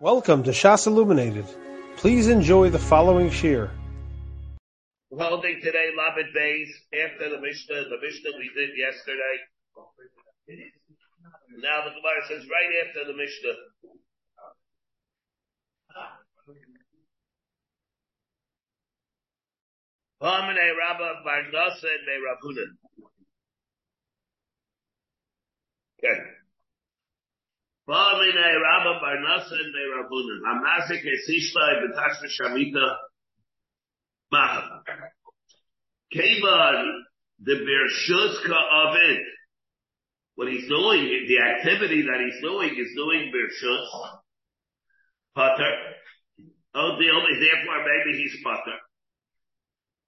Welcome to Shas Illuminated. Please enjoy the following shir. Holding today Lamed Bays after the Mishnah, the Mishnah we did yesterday. Now the Gemara says right after the Mishnah. Hamane Rabba Barnasa and Rabunan. Okay. Hamane Rabba Barnasa and Rabunan. Hamasik Esishla Betash Shamita Macha. Kevan the Bershuska of it. What he's doing, the activity that he's doing is doing Bershus. Potter. Oh, the only, therefore maybe he's Potter.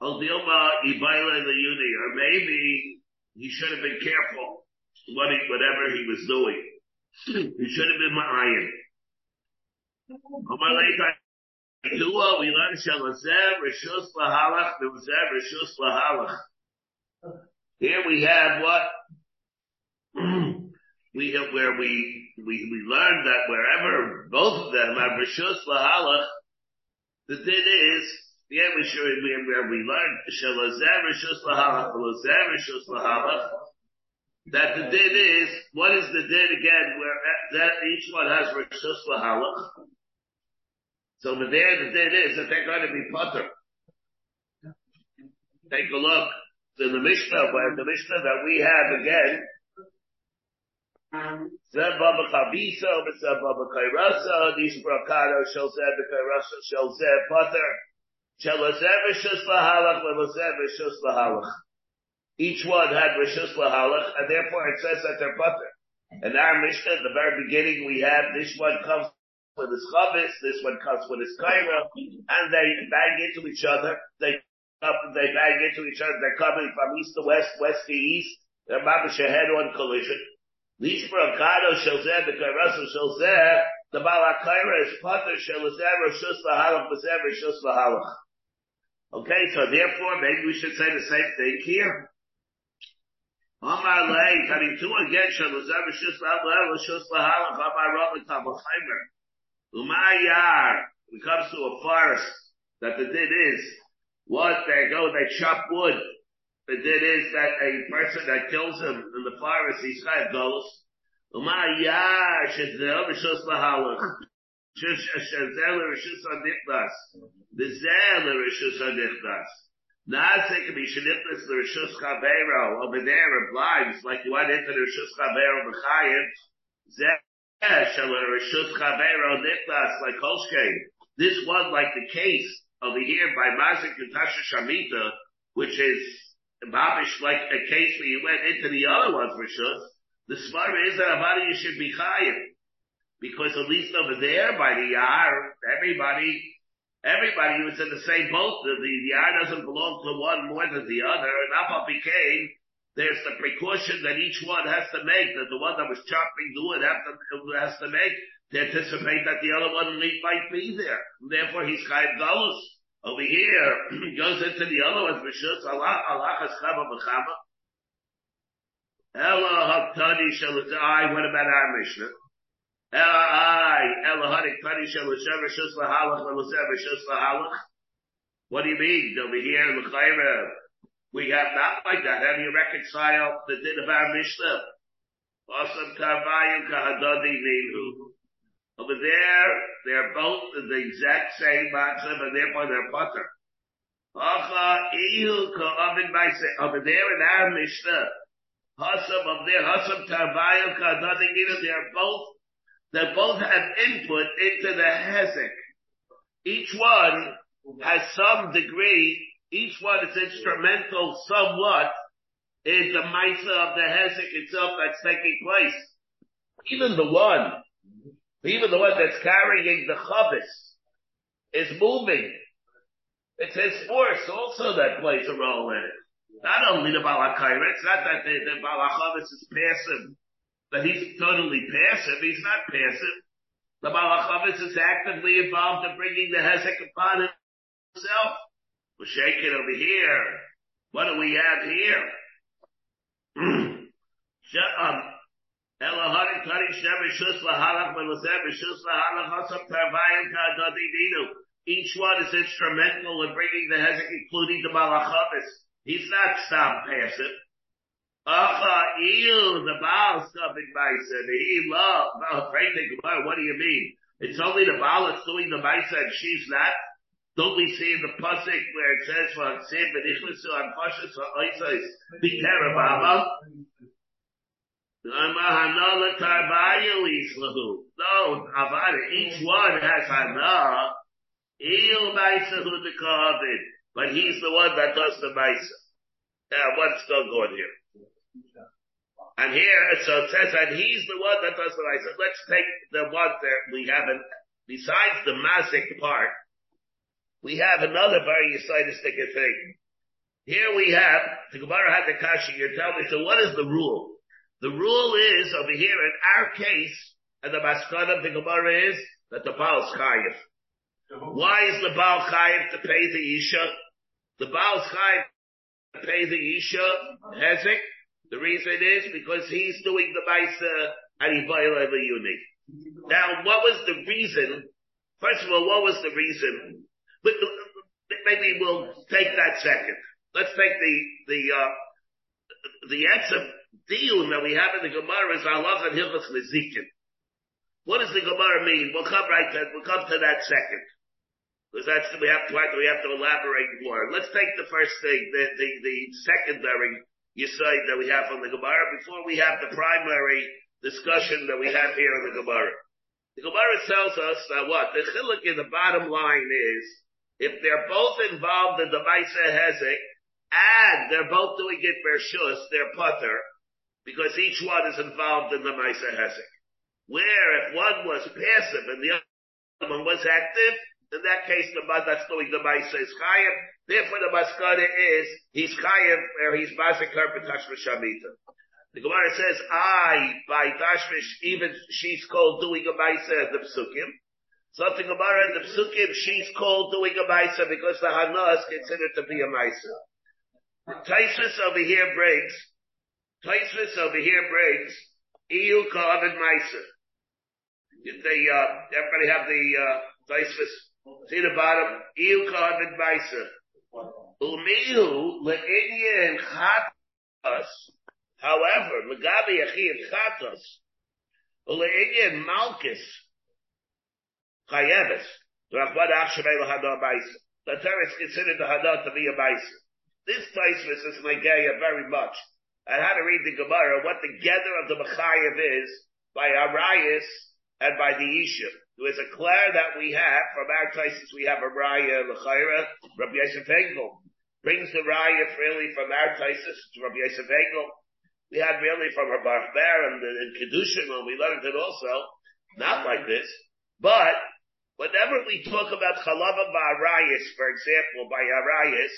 Oh, Dilma Ibaila the uni, or maybe he should have been careful what he, whatever he was doing. He should have been ma'ayin. We learn Shalazev, Rishus Lahalach, Nuzev, Rishus Lahalach. Here we have what? we have where we, we, we learned that wherever both of them have Rishus Lahalach, the din is yeah, we sure we we learned Shalazer Rishus Lahalach, Shalazer Rishus Lahalach. That the din is what is the din again? Where that each one has Rishus Lahalach. So the there the din is that they're going to be putter. Take a look in the Mishnah, where the Mishnah that we have again. Zeb Baba Chabisa, Zeb Baba Kairasa, Nish Brakado, Shel Zeb Kairasa, Shel Zeb Putter. Each one had Rishus Lahalach, and therefore it says that they're butter. And our Mishnah, at the very beginning, we have this one comes with his chavis, this one comes with his kaira, and they bang into each other. They they bang into each other. They're coming from east to west, west to east. They're mabish a head-on collision. Lishma Akado Shelzeh, the Kairasu Shelzeh, the Balakaira is Potter Shelzeh, Rishus Lahalach, Bezer, Rishus Lahalach. Okay, so therefore, maybe we should say the same thing here. Amar lei, coming to again, shalazav shus la'al shus lahalach, amar rabbi tabachaymer. Umayar, it comes to a forest, that the din is, what they go, they chop wood. The din is that a person that kills him in the forest, he's chayav golos. Umayar, shezel shus lahalach. Shezel shus adiklas. V'zeh l'rishus hadichdas. Can be shenitlas l'rishus chavero. Over oh, there it blinds, like you went into the rishus chavero b'chayim. Zeh shel l'rishus chavero nichdas, like Kolshkein. This was like the case over here by Mazik and Shamita, which is Babish like a case where you went into the other ones rishus. The smart is that about you should be chayim. Because at least over there by the Yar, everybody Everybody was in the same boat. The, the, the eye doesn't belong to one more than the other. And Abba became, there's the precaution that each one has to make, that the one that was chopping the wood have to, has to make to anticipate that the other one might be there. And therefore he's of galus. Over here, he goes into the other ones, Rishus, Allah, Allah has chama b'chama. Ella haktani shall what about our Mishnah? What do you mean? Over here, L'chayra, we have not like that. Do you reconcile the din of our Mishnah? Over there, they're both the exact same matzav, and therefore they're butter. Over there in our Mishnah, they're both that both have input into the hezek. Each one has some degree, each one is instrumental somewhat in the Maisa of the hezek itself that's taking place. Even the one, even the one that's carrying the chavis is moving. It's his force also that plays a role in it. Not only the Balakaira, it's not that the, the Balachavis is passive that he's totally passive. He's not passive. The Malachavis is actively involved in bringing the Hezek upon himself. We're shaking over here. What do we have here? um. Each one is instrumental in bringing the Hezek, including the Malachavis. He's not stop passive. Acha Ew, the Baal stuffing Maisa, the He love, great thing, what do you mean? It's only the Baal that's doing the Maisa and she's not? Don't we see in the Pasuk where it says, for Sim, Benichlisu, and Pashas, for Oisais, be Terabama? No, Avada, each one has Hana. Il Maisa who the Kovid, but he's the one that does the Maisa. Now, what's going on here? And here, so it says that he's the one that does the Maisa. Let's take the one that we haven't, besides the Masik part, we have another very Yisaitistic thing. Here we have, the Gemara had the Kashi, you're telling me, so what is the rule? The rule is, over here in our case, and the Maskana of the Gemara is, that the Baal is Chayiv. Why is the Baal Chayiv to pay the Isha? The Baal Chayiv to pay the Isha, Hezek. The reason is because he's doing the Maisa and he violated the Uni. Now, what was the reason? First of all, what was the reason? But maybe we'll take that second. Let's take the, the, uh, the answer deal that we have in the Gemara is Allah and Hilchas Nezikin. What does the Gemara mean? We'll come right to, we'll come to that second. Because that's, we have to, we have to elaborate more. Let's take the first thing, the, the, the secondary Yisoid that we have from the Gemara before we have the primary discussion that we have here in the Gemara. The Gemara tells us that what? The chiluk in the bottom line is, if they're both involved in the Maisa Hezek, and they're both doing it Bershus, they're putter, because each one is involved in the Maisa Hesek. Where if one was passive and the other one was active, in that case the man that's doing the Maisa is Chayev. Therefore the Maskana is, he's Chayev, or he's Masikar B'Tashmish Shamita. The Gemara says, I, by Tashmish, even she's called doing a Maisa the Psukim. Something Gemara in the Psukim, she's called doing a Maisa because the Hana is considered to be a Maisa. Taisus over here breaks Taisvis over here breaks EU Kavid Meiser. They, uh, everybody have the, uh, Taisvis. See the bottom? EU Kavid Meiser. Umihu le'inyan chatas. However, legabi achiyim chatas. Ule'inyan malchus. Chayeves. Rachmad achshavei l'hada Meiser. The Torah considered the Hada to be a Meiser. This Taisvis is Negaya very much and how to read the Gemara, what the gather of the Machayev is by Arias and by the Ishim. There is a clear that we have from our places. We have a Raya L'chayra, Rabbi Yosef Engel brings the Raya really from our places to Rabbi Yosef Engel. We had really from our Ber and in Kedushin when we learned it also, not like this, but whenever we talk about Chalava Ba'arayas, for example, by Arayas,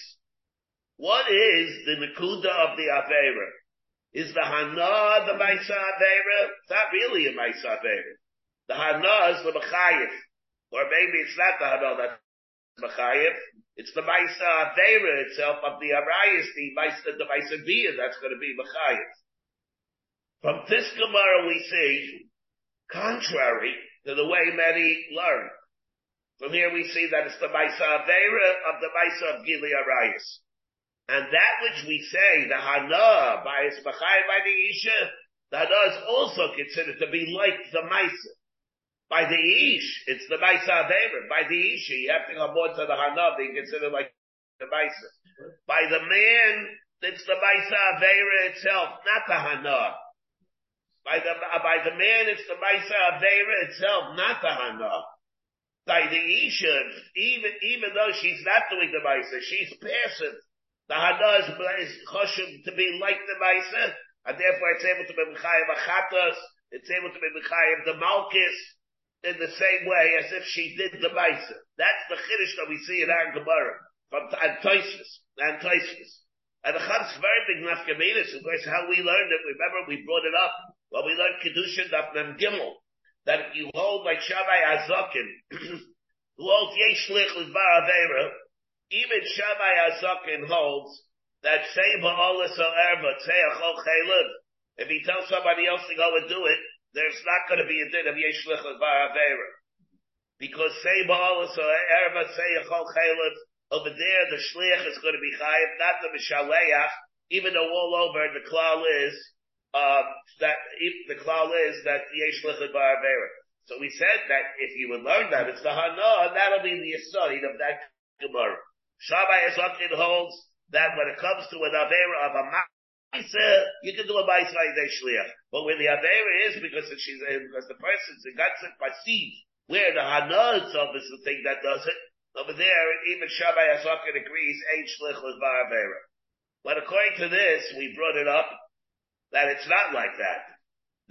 what is the Nakuda of the Avera? Is the Hana the Maisa Avera? It's not really a Maisa Avera. The Hana is the Machayev. Or maybe it's not the Hana that's Machayev. It's the Maisa Avera itself of the Arayas, the Maisa, the Maisa Via that's going to be Machayev. From this Gemara we see, contrary to the way many learn. From here we see that it's the Maisa Avera of the Maisa of Gili Arayas. And that which we say, the Hana, by its by the Isha, the Hana also considered to be like the Maisa. By the Ish, it's the Maisa Aveira. By the Ish, you have to go more to the Hana, being considered like the Maisa. By the man, it's the Maisa Aveira itself, not the Hana. By the, uh, by the man, it's the Maisa Aveira itself, not the Hana. By the Isha, even, even though she's not doing the Maisa, she's passive. The Hana is choshev to be like the Maisa, and therefore it's able to be Mechayev Achatas, it's able to be Mechayev the Malkis, in the same way as if she did the Maisa. That's the Chiddush that we see in our Gemara, from Antoisus, Antoisus. And the Chad's very big nafkaminas, of course, how we learned it, remember we brought it up, when we learned Kedusha Daf Mem Gimel, that you hold like Shammai Azakin, who holds Yesh Lich Bar Avera, even Shammai Azakin holds that Seba Olis Erba Tzeachol Chalib If he tells somebody else to go and do it, there's not going to be a din of Yeshlich Avera. Because say Baal, so Erva, say Yachol Chaylet, over there the Shliach is going to be Chayiv, not the Mishaleach, even though all over the klal is, uh, that, the klal is that Yeshlich Avera. So we said that if you would learn that, it's the Hana, that'll be the Yisrael of that Gemara. Shammai Ezokin holds that when it comes to an Avera of a Maisa, you can do a Maisa by Shliach. But when the Avera is because she's, uh, because the person's it by seed, where the Hana itself is the thing that does it, over there, even Shammai Asakin agrees, ain't Shlich was Avera. But according to this, we brought it up, that it's not like that.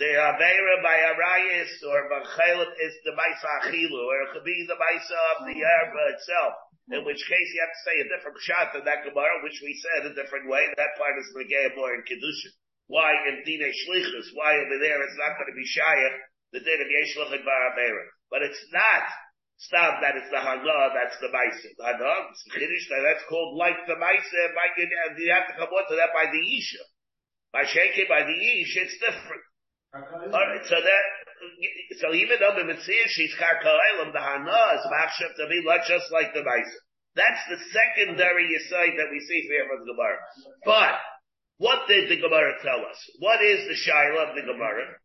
The Avera by Arayis or Bachelet is the Maisa Achilu, or it could be the Maisa of the Erba itself. In which case you have to say a different shot than that Gemara, which we said a different way. That part is Negea more in Kedushin. Why in Dine Shlichus? Why over there it's not going to be Shayach, the din of Yeshlach and Baravera. But it's not stop that it's the Hana, that's the Maisa. The Hana, Chiddush, that's called like the Maisa, you have to come on to that by the Isha. By shaking by the Ish, it's different. Alright, so that, so even though the Mitzvah, she's Karka'elam, the Hana is Machshav to be just like the Maisa. That's the secondary Yisai that we see here from the Gemara. But, what did the Gemara tell us? What is the Shaila of the Gemara?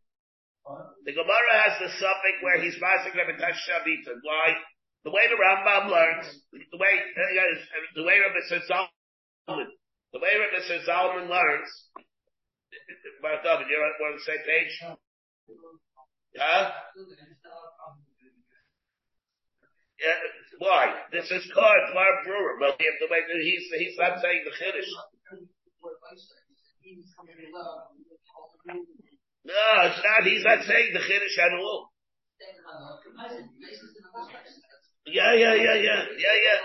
The Gemara has the suffix where he's Masik Rebetash Shavita. Why? The way the Rambam learns, the way, the way Rabbi Zalman, the way Rabbi Zalman learns, you're on the same page? Huh? Yeah, why? This is called Mar Brewer. Well, to make, he's, he's not saying the Kiddush. No, it's not. He's not saying the Kiddush at all. Yeah, yeah, yeah, yeah, yeah, yeah.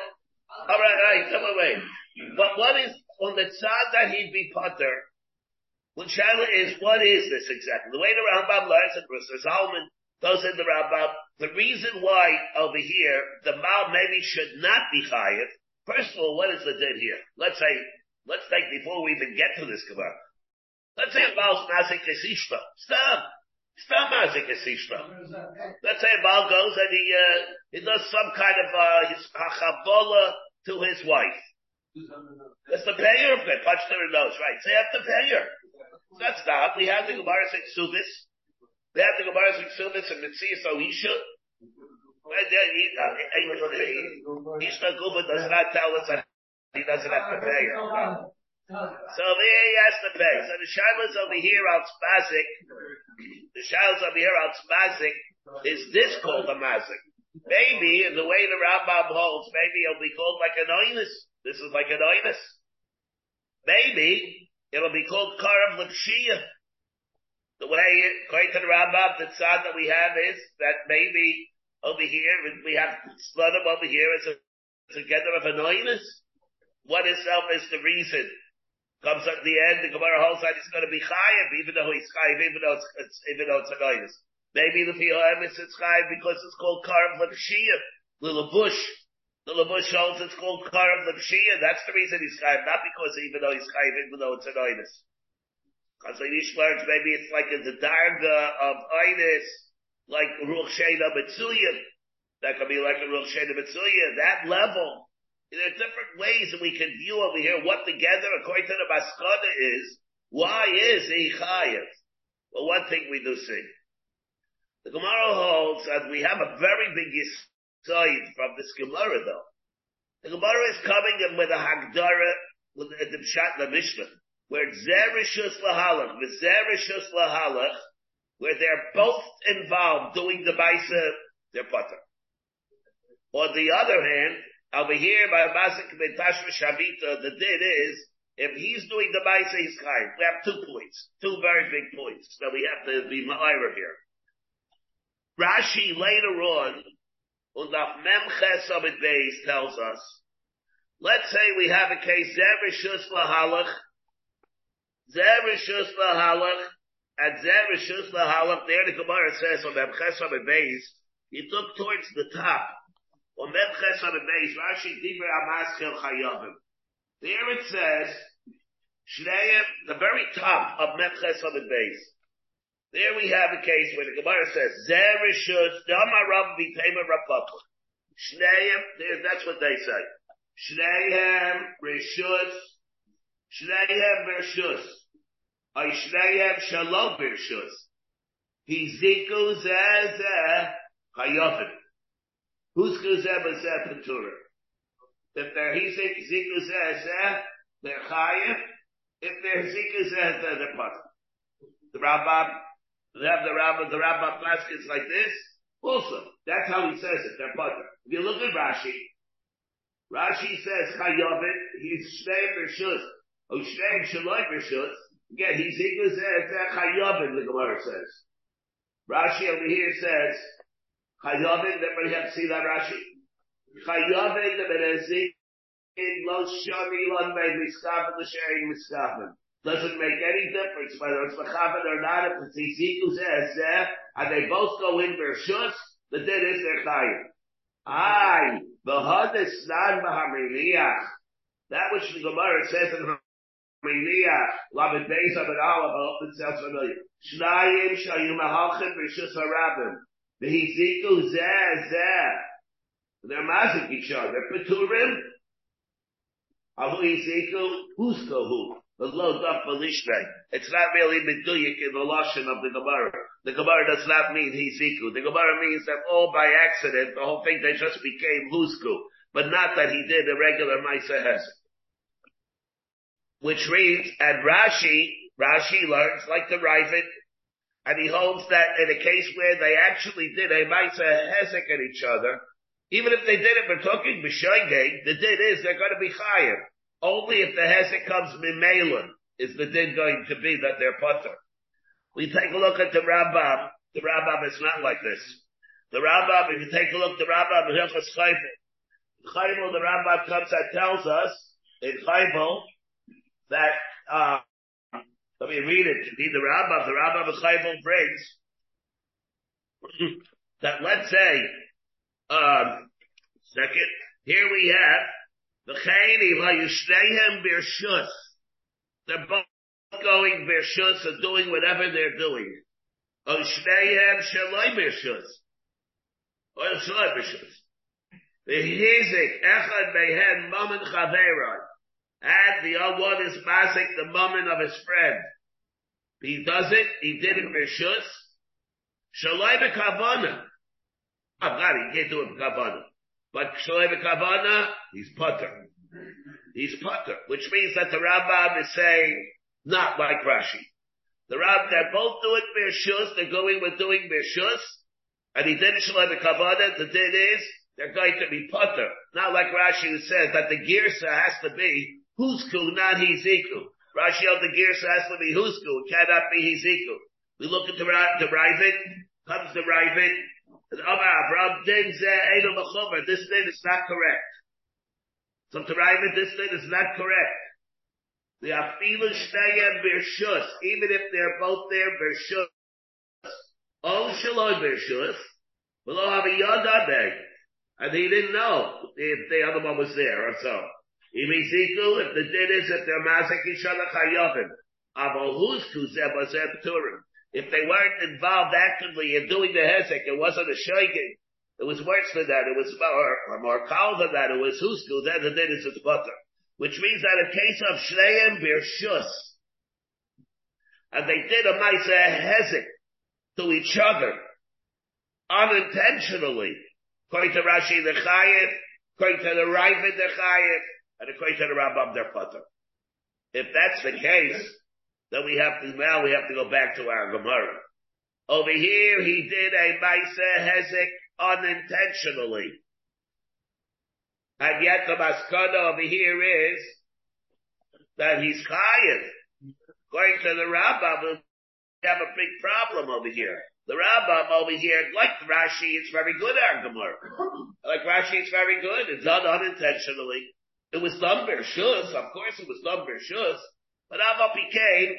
All right, all right, come away. But what is on the side that he'd be putter? When Shaila is, what is this exactly? The way the Rambam learns it, Mr. Zalman goes in the Rambam, the reason why over here, the Mal maybe should not be chayiv, first of all, what is the din here? Let's say, let's take before we even get to this Gemara. Let's say a Mal's Mazik Esishta. Stop. Stop Mazik Esishta. Let's say a Mal goes and he, uh, he does some kind of, uh, his to his wife. That's the payer of it. Punch her nose, right? So you have to pay her. That's not. We have the Gemara say Subis. We have the Gemara say Subis and Mitzvah Oisha. Ishta Guba does not tell us that he doesn't have to pay. So there he has to pay. So the Shiloh's over here out Spazik. The Shiloh's over here out Spazik. Is this called a Mazik? Maybe, in the way the Rambam holds, maybe it'll be called like an oinus. This is like an oinus. Maybe, It'll be called Karav Lipshia. The way, according to the Rambam, the tzad that we have is that maybe over here, we have Slonim over here as a together of annoyance. What itself is the reason? Comes at the end, the Gemara holds that he's going to be chayiv, even though he's chayiv, even though it's, it's even though it's annoyance. Maybe the Fiyohem is it's chayiv because it's called Karav Lipshia, little bush. The Labush holds it's called Karam Lepshia. That's the reason he's chayiv, not because even though he's chayiv, even though it's an oinus. Because the Yish maybe it's like in the darga of oinus, like Ruch Sheda Mitzuya. That could be like a Ruch Sheda Mitzuya. That level. There are different ways that we can view over here what together, according to the Maskada, is why is he chayiv? Well, one thing we do see. The Gemara holds that we have a very big side from this Gemara though. The Gemara is coming in with a Hagdara, with the Pshat the Mishnah, where Zerishus Lahalach, with Zerishus Lahalach, where they're both involved doing the Baisa, they're. On the other hand, over here by Masik Betashma Shavita, the din is, if he's doing the Baisa, he's kind. We have two points, two very big points that we have to be Ma'ira here. Rashi later on und auf Memches Amid Beis tells us, let's say we have a case, Zerishus Lahalach, Zerishus Lahalach, at Zerishus Lahalach, there the Gemara says on Memches Amid Beis, he took towards the top. There it says, the very top of Metches on the base. There we have a case where the Gemara says, Zer Rishus, Dama Rav Vitema Rapapa. Shneim, that's what they say. Shneim Rishus, Shneim Rishus. Ay Shneim Shalom Rishus. Hiziku Zeh Zeh Chayovim. Husku Zeh Zeh Petura. If they're Hizik Ziku Zeh Zeh, they're Chayiv. If they're Ziku Zeh Zeh, they're Pater. The Rambam, they have the Rambam, the Rambam baskets like this. Also, that's how he says it, they're Pater. If you look at Rashi, Rashi says Chayovim, he's Shnei Bershus. Oh, Shnei Shaloi Bershus. Again, he's Ziku Zeh Zeh Chayovim, the Gemara says. Rashi over here says, Chayovin, everybody have to see that Rashi. Chayovin, the Benezik, in Lo Shani Lon Mei Miskafin, the sharing Miskafin. Doesn't make any difference whether it's Mechavin or not, if it's Ezekiel says, and they both go in their shus, the din is their chayim. The hud is not Mahamiliach. That which the Gemara says in Mahamiliach, Lamed Beis Abed Aleph, I hope it sounds familiar. Shnayim shayu mahalchim b'shus harabim. V'hiziku zeh zeh. They're mazik each other. They're peturim. Ahu hiziku huskohu. The load up Lishnei. It's not really meduyik in the lashon of the Gemara. The Gemara does not mean hiziku. The Gemara means that all by accident, the whole thing they just became husku, but not that he did a regular Maisa Hesed. Which reads, and Rashi, Rashi learns like the Ravid, and he holds that in a case where they actually did a Maisa Hesek at each other, even if they did it, we're talking B'shoigeg, the din is they're going to be higher. Only if the Hesek comes Mimelin is the din going to be that they're putter. We take a look at the Rambam. The Rambam is not like this. The Rambam, if you take a look, the Rambam in Hilchas. Chaybel, the Rambam comes and tells us in Chaybel that, uh, let me read it. Read the Rambam. The Rambam of Chaybel brings that let's say, um, second, here we have the Chayni Vayushnehem Birshus. They're both going Birshus and doing whatever they're doing. Oshnehem Shaloi Birshus. Or Shaloi Birshus. The Hizik Echad Mehen Mamen Chaveroi. And the other one is Mazik, the moment of his friend. He does it, he did it. Shaloi Bekavana. I'm oh, glad he can't do it Bekavana. But Shaloi Bekavana, he's putter. He's putter, which means that the Rambam is saying, not like Rashi. The Rambam, they're both doing Birshus, they're going with doing Birshus, and he did Shaloi Bekavana, the din is, they're going to be putter. Not like Rashi who says that the Girsa has to be Husku, not Hiziku. Rashi of the Girsa has to be Husku, cannot be Hiziku. We look at the, the comes the Ravid, and Amar Abraham Din this thing is not correct. So to Ravid, this thing is not correct. The Afilu Shnayem Birshus, even if they're both there, Birshus. Oh, Shalom Birshus, below have a Yodabeg. And he didn't know if the other one was there or so. If the din is that they're Mazik Ishala Chayovim, Avohusku Zebazeb Turim. If they weren't involved actively in doing the Hezek, it wasn't a Shoiging. It was worse than that. It was more, or more cold than that. It was Husku. Then the din is butter. Which means that in case of Shneim Birshus, and they did a Maisa Hezek to each other, unintentionally, according to Rashi the Chayev, according to the Ravid the Chayev, and according to the Rambam Potter. If that's the case, then we have to, now we have to go back to our Gemara. Over here, he did a Maisa Hezek unintentionally. And yet the Maskana over here is that he's Chayev. According to the Rambam, we have a big problem over here. The Rambam over here, like Rashi, it's very good our Gemara. Like Rashi, it's very good. It's done unintentionally. It was done Bershus. Of course it was done Bershus. But Avop came,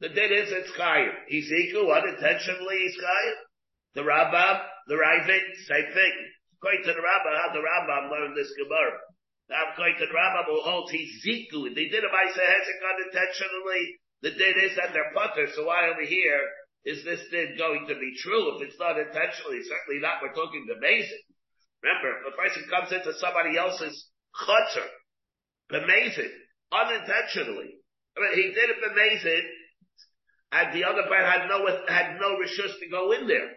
the din is it's Chayiv. Ezekiel, unintentionally he's Chayiv. The Rambam, the Ravid, same thing. According to the Rambam, how the Rambam learned this Gemara. Now going to Rambam who holds he's ziku. They did a Maisa Hezek unintentionally. The din is that they're putter. So why over here is this din going to be true? If it's not intentionally, certainly not. We're talking the basic. Remember, if a person comes into somebody else's chutzner, bemazed, unintentionally. I mean, he did it bemazed, and the other part had no had no rishus to go in there.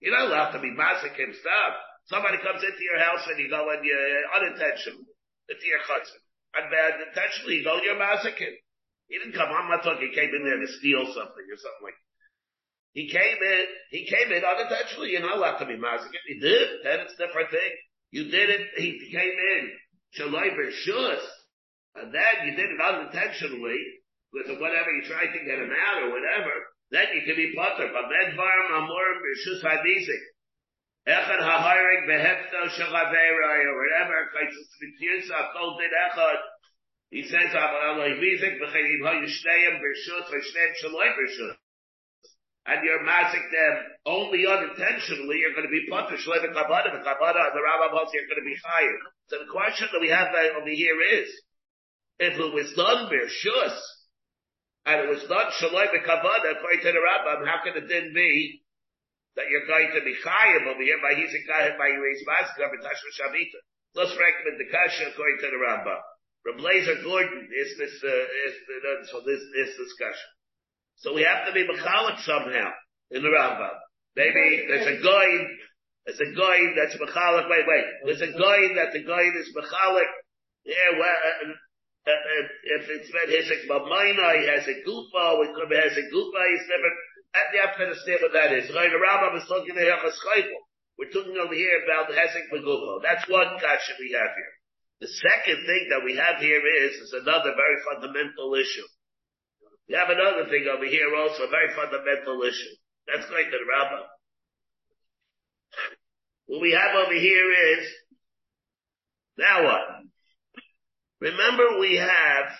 You're not allowed to be masik himself. Somebody comes into your house and you go and you uh, unintentionally into your chutzner. And bad intentionally you go, you're massacring. He didn't come, I'm not talking he came in there to steal something or something like He came in, he came in unintentionally, you're not allowed to be massacring. He did, then it's a different thing. You did it, he came in, shalai and then you did it unintentionally, with whatever you tried to get him out or whatever, then you can be potter. But then varam amurim b'shus hadizik. Echad ha'haring behefto shalavera or whatever. He says, And you're massing them only unintentionally, you're going to be potter, shaloi v'kabada, v'kabada, the Rambam holds you're going to be higher. So the question that we have over here is, if it was done b'shus, and it was not shaloi v'kavada, according to the Rambam, how can it then be that you're going to be chayiv over here by using chayiv by Yirei Masker, b'tashma shavita? Let's recommend the kasha according to the Rambam. Rablazer Gordon is this, uh, is, uh, so this, this discussion. So we have to be mechalik somehow in the Rambam. Maybe there's a guy, there's a guy that's mechalik, wait, wait, there's a guy that the guy is mechalik, yeah, well, uh, uh, uh, if it's been b'mayna, he has a gufa, it could has a gufa, he's never, you have to understand what that is. Right, the Rambam is talking to Hilchas Chayfel. We're talking over here about hezek b'gufa. That's one kasha we have here. The second thing that we have here is, is another very fundamental issue. We have another thing over here also, a very fundamental issue. That's going to the. What we have over here is, now what? Remember we have,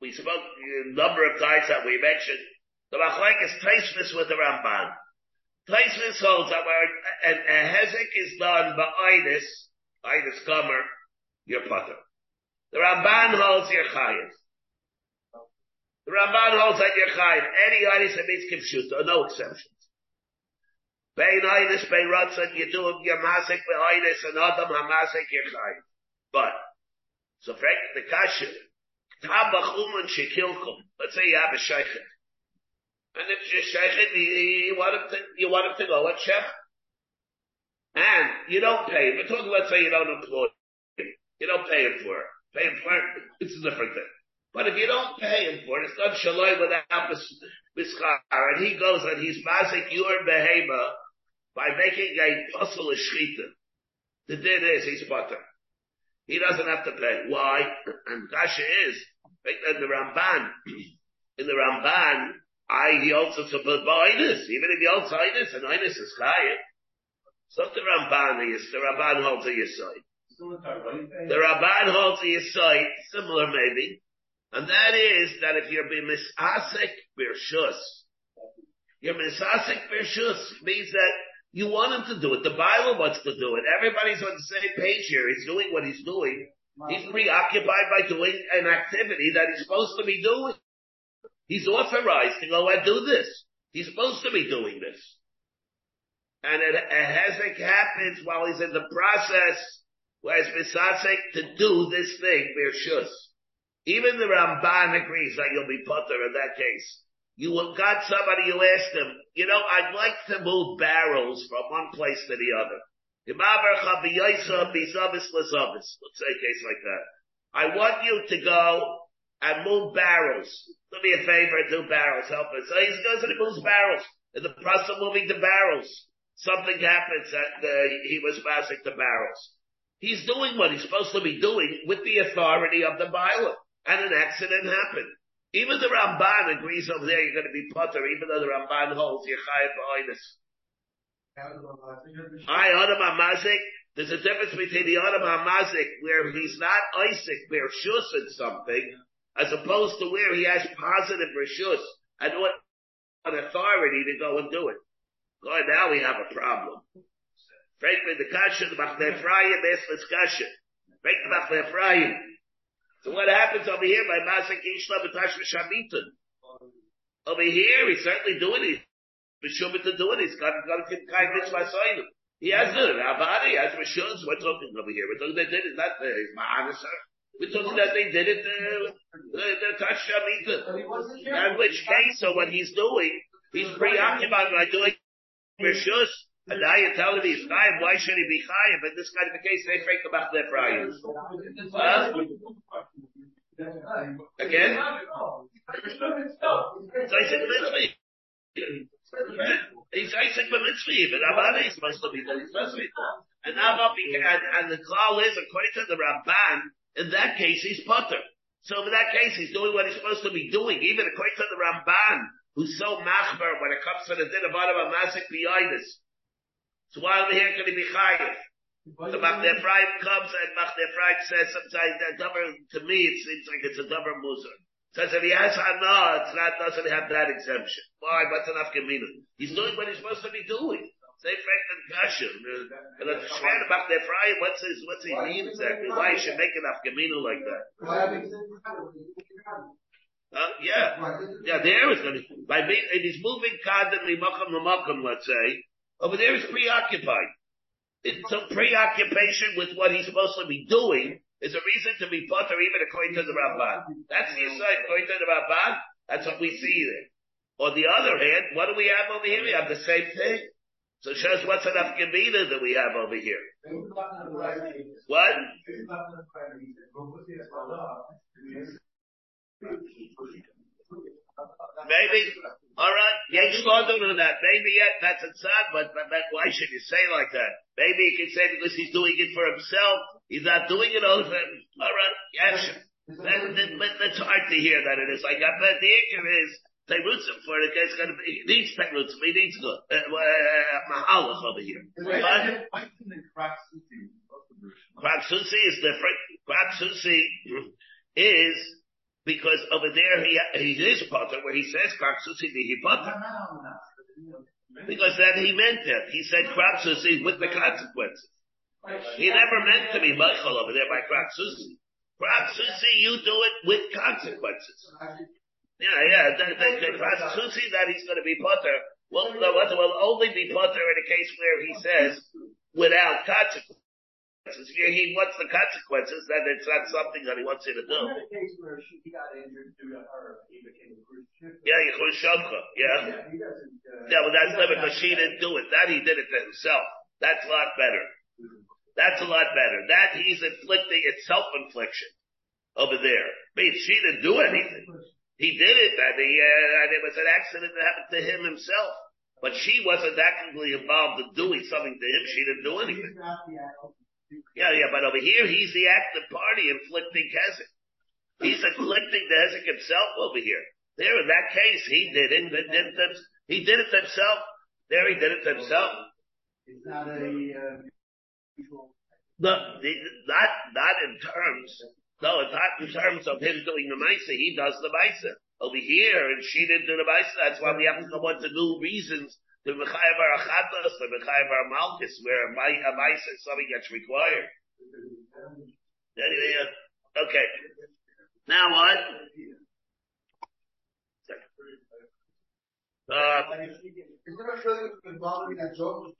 we spoke a number of times that we mentioned, the Machlaik is Taisvis with the Ramban. Taisvis holds that where a, a hezek is done by Idis, Idis Gomer, your potter. The Ramban holds your chayiv. The Ramban holds that your chayiv. Any Idis that means kipshuta, no exceptions. Bein Idis, Bein Ratzon, you do your masik be'Idis, and Adam hamasik your chayiv. But, so Frank, the kasha, Tabachuman shekilkum. Let's say you have a sheikhet. And if your sheikhet, you want him to, you want him to go at shech. And you don't pay him. We're talking, let's say you don't employ him. You don't pay him for it. Pay him for it, it's a different thing. But if you don't pay him for it, it's not shaloi without mischar, and he goes and he's mazik your behema by making a puzzle of shchita. The din is he's butter. He doesn't have to pay. Why? And Kasha is, in the Ramban, in the Ramban, I, he also supposed this. Even if he holds Inus, and Inus is Chayim. So the Ramban is, the Ramban holds a Yisoid. The Ramban holds a Yisoid, similar maybe, and that is that if you're being misasek birshus, you're misasek birshus means that you want him to do it. The Bible wants to do it. Everybody's on the same page here. He's doing what he's doing. He's preoccupied by doing an activity that he's supposed to be doing. He's authorized to go and do this. He's supposed to be doing this. And it, it hasn't happened while he's in the process where he's misasek to do this thing, Birshus. Even the Ramban agrees that you'll be putter in that case. You will got somebody who asked him, you know, I'd like to move barrels from one place to the other. Let's say a case like that. I want you to go and move barrels. Do me a favor and do barrels. Help us. So he goes and he moves barrels. In the process of moving the barrels, something happens that uh, he was passing the barrels. He's doing what he's supposed to be doing with the authority of the Bible. And an accident happened. Even the Ramban agrees over there you're going to be putter, even though the Ramban holds you're chayiv I Adam Hamazik. There's a difference between the Adam Hamazik where he's not Isaac, where Shus in something, as opposed to where he has positive Rishus and what an authority to go and do it. God, now we have a problem. Frankly, the kasha, the asked this kasha. break them up Ephraim. So what happens over here by Masik Ishla B'Tash V'Shamitan? Over here, he's certainly doing it. B'Shumit to do it. He's got, got to kind mitzvah sign. He has it. Abadi has Rishus. We're talking over here. We're talking they did it. Not uh, Ma'anasar. We're talking that they did it, uh, the, the. In which case, so what he's doing, he's preoccupied by doing Rishus. And now you're telling me he's chayiv. Why should he be chayiv? In this kind of a case, they break about their priors. Huh? Again? I said, mitzvah. He's Isaac mitzvah, but Abada is supposed to be that he's supposed to be. And now, and, and the klal is, according to the Ramban, in that case, he's putter. So in that case, he's doing what he's supposed to be doing, even according to the Ramban, who's so machber when it comes to the din of Adam Masik B'Yidus. So why over here can he be chayiv? So Machne Ephraim comes and Machne Ephraim says sometimes that dumber, to me it seems like it's a dumber muzer. Says if he has hana, it's not, doesn't have that exemption. Why? What's an afkamina? He's doing what he's supposed to be doing. Say fact and kasha. And the shver about the Ephraim, what's his, what's he mean exactly? Why he should make an afkamina like that? Uh, yeah. Yeah, there is going to, by being, if he's moving to makam, let's say, over there is preoccupied. It's a preoccupation with what he's supposed to be doing is a reason to be potter even according to the Ramban. That's the aside. According to the Ramban, that's what we see there. On the other hand, what do we have over here? We have the same thing. So it shows what's enough Gevina that we have over here. What? Maybe, alright, Yesh on that. Maybe yet that's a tzad, but, but, but why should you say like that? Maybe you can say because he's doing it for himself, he's not doing it all for him. Alright, yes. That, that, but that's hard to hear that it is like that. But the answer is, they roots him for it, it's gonna be, he needs roots, he needs good, uh, uh, mahalach over here. Kraksusi is different. Kraksusi is because over there he he is potter where he says kraksusi he potter. Because then he meant it. He said kraksusi with the consequences. He never meant to be Michael over there by kraksusi. Kraksusi, you do it with consequences. Yeah, yeah. The, the, the kraksusi that he's going to be potter will, will only be potter in a case where he says without consequences. He wants the consequences, then it's not something that he wants you to do. In the case where she got injured due to her, he became a crucial. Yeah, Yechush yeah. Yeah, he doesn't. Uh, Yeah, but that's different because she didn't do it. That he did it to himself. That's a lot better. That's a lot better. That he's inflicting, it's self-infliction over there. Means she didn't do anything. He did it and, he, uh, and it was an accident that happened to him himself. But she wasn't actively involved in doing something to him. She didn't do anything. He's not the Yeah, yeah, but over here he's the active party inflicting hezek. He's inflicting the hezek himself over here. There, in that case, he did it. Did it, he did it himself. There, he did it himself. It's not a, uh. No, the- not not in terms. No, it's not in terms of him doing the ma'isa. He does the ma'isa over here, and she didn't do the ma'isa. That's why we have to go into new reasons to mechayev our achatas, to mechayev malchus, where a ma- a ma'isa is something that's required. Yeah. Okay. Now what? Uh,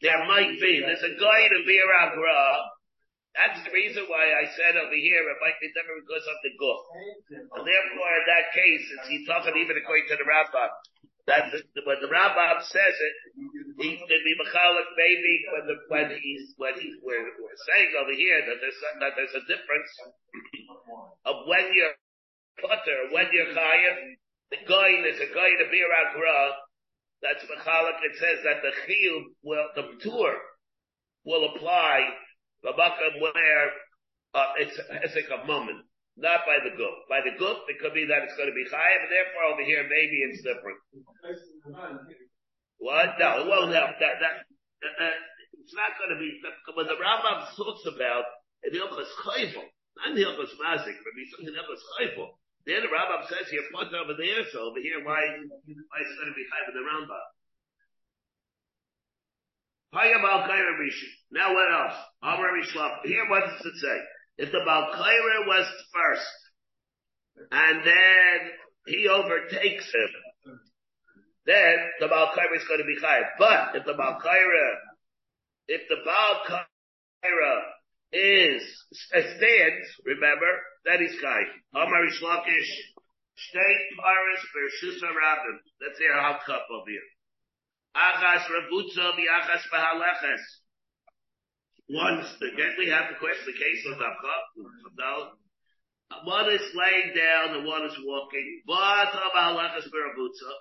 there might be. There's a guy in Bir Agra. That's the reason why I said over here it might be different because of the goof. And therefore, in that case, it's talking even according to the Rambam. That the, when the Rambam says it, he could be mechalik maybe when the when he's when he's we're, we're saying over here that there's that there's a difference of when you're putter, when you're chayiv. The guy is a guy in Bir Agra. That's mechalik. It says that the chiyuv will the tour will apply the makam where uh, it's hesek of moment, not by the goof. By the goof, it could be that it's going to be chayiv, and therefore over here maybe it's different. What? No, won't help. That that uh, it's not going to be. When the Rambam talks about in Hilchas Chayvul, not in Hilchas Mazik, but it's in Hilchas Chayvul. There the Rambam says here put over there, so over here why why is it going to be chayiv in the Rambam. Now what else? Amar. Here, what does it say? If the Balkaira was first, and then he overtakes him, then the Balkaira is going to be chayiv. But if the Balkaira, if the Balkaira is uh, stands, remember, that is chayiv. Amar Reish Lakish, Shtei Paris Bershusa Rabim. That's hot cup over here. Achas Rabutza Miachas Bahaleches. Once again, we have the question, the case of Davka. One is laying down, the one is walking. But Bahaleches Berabutza.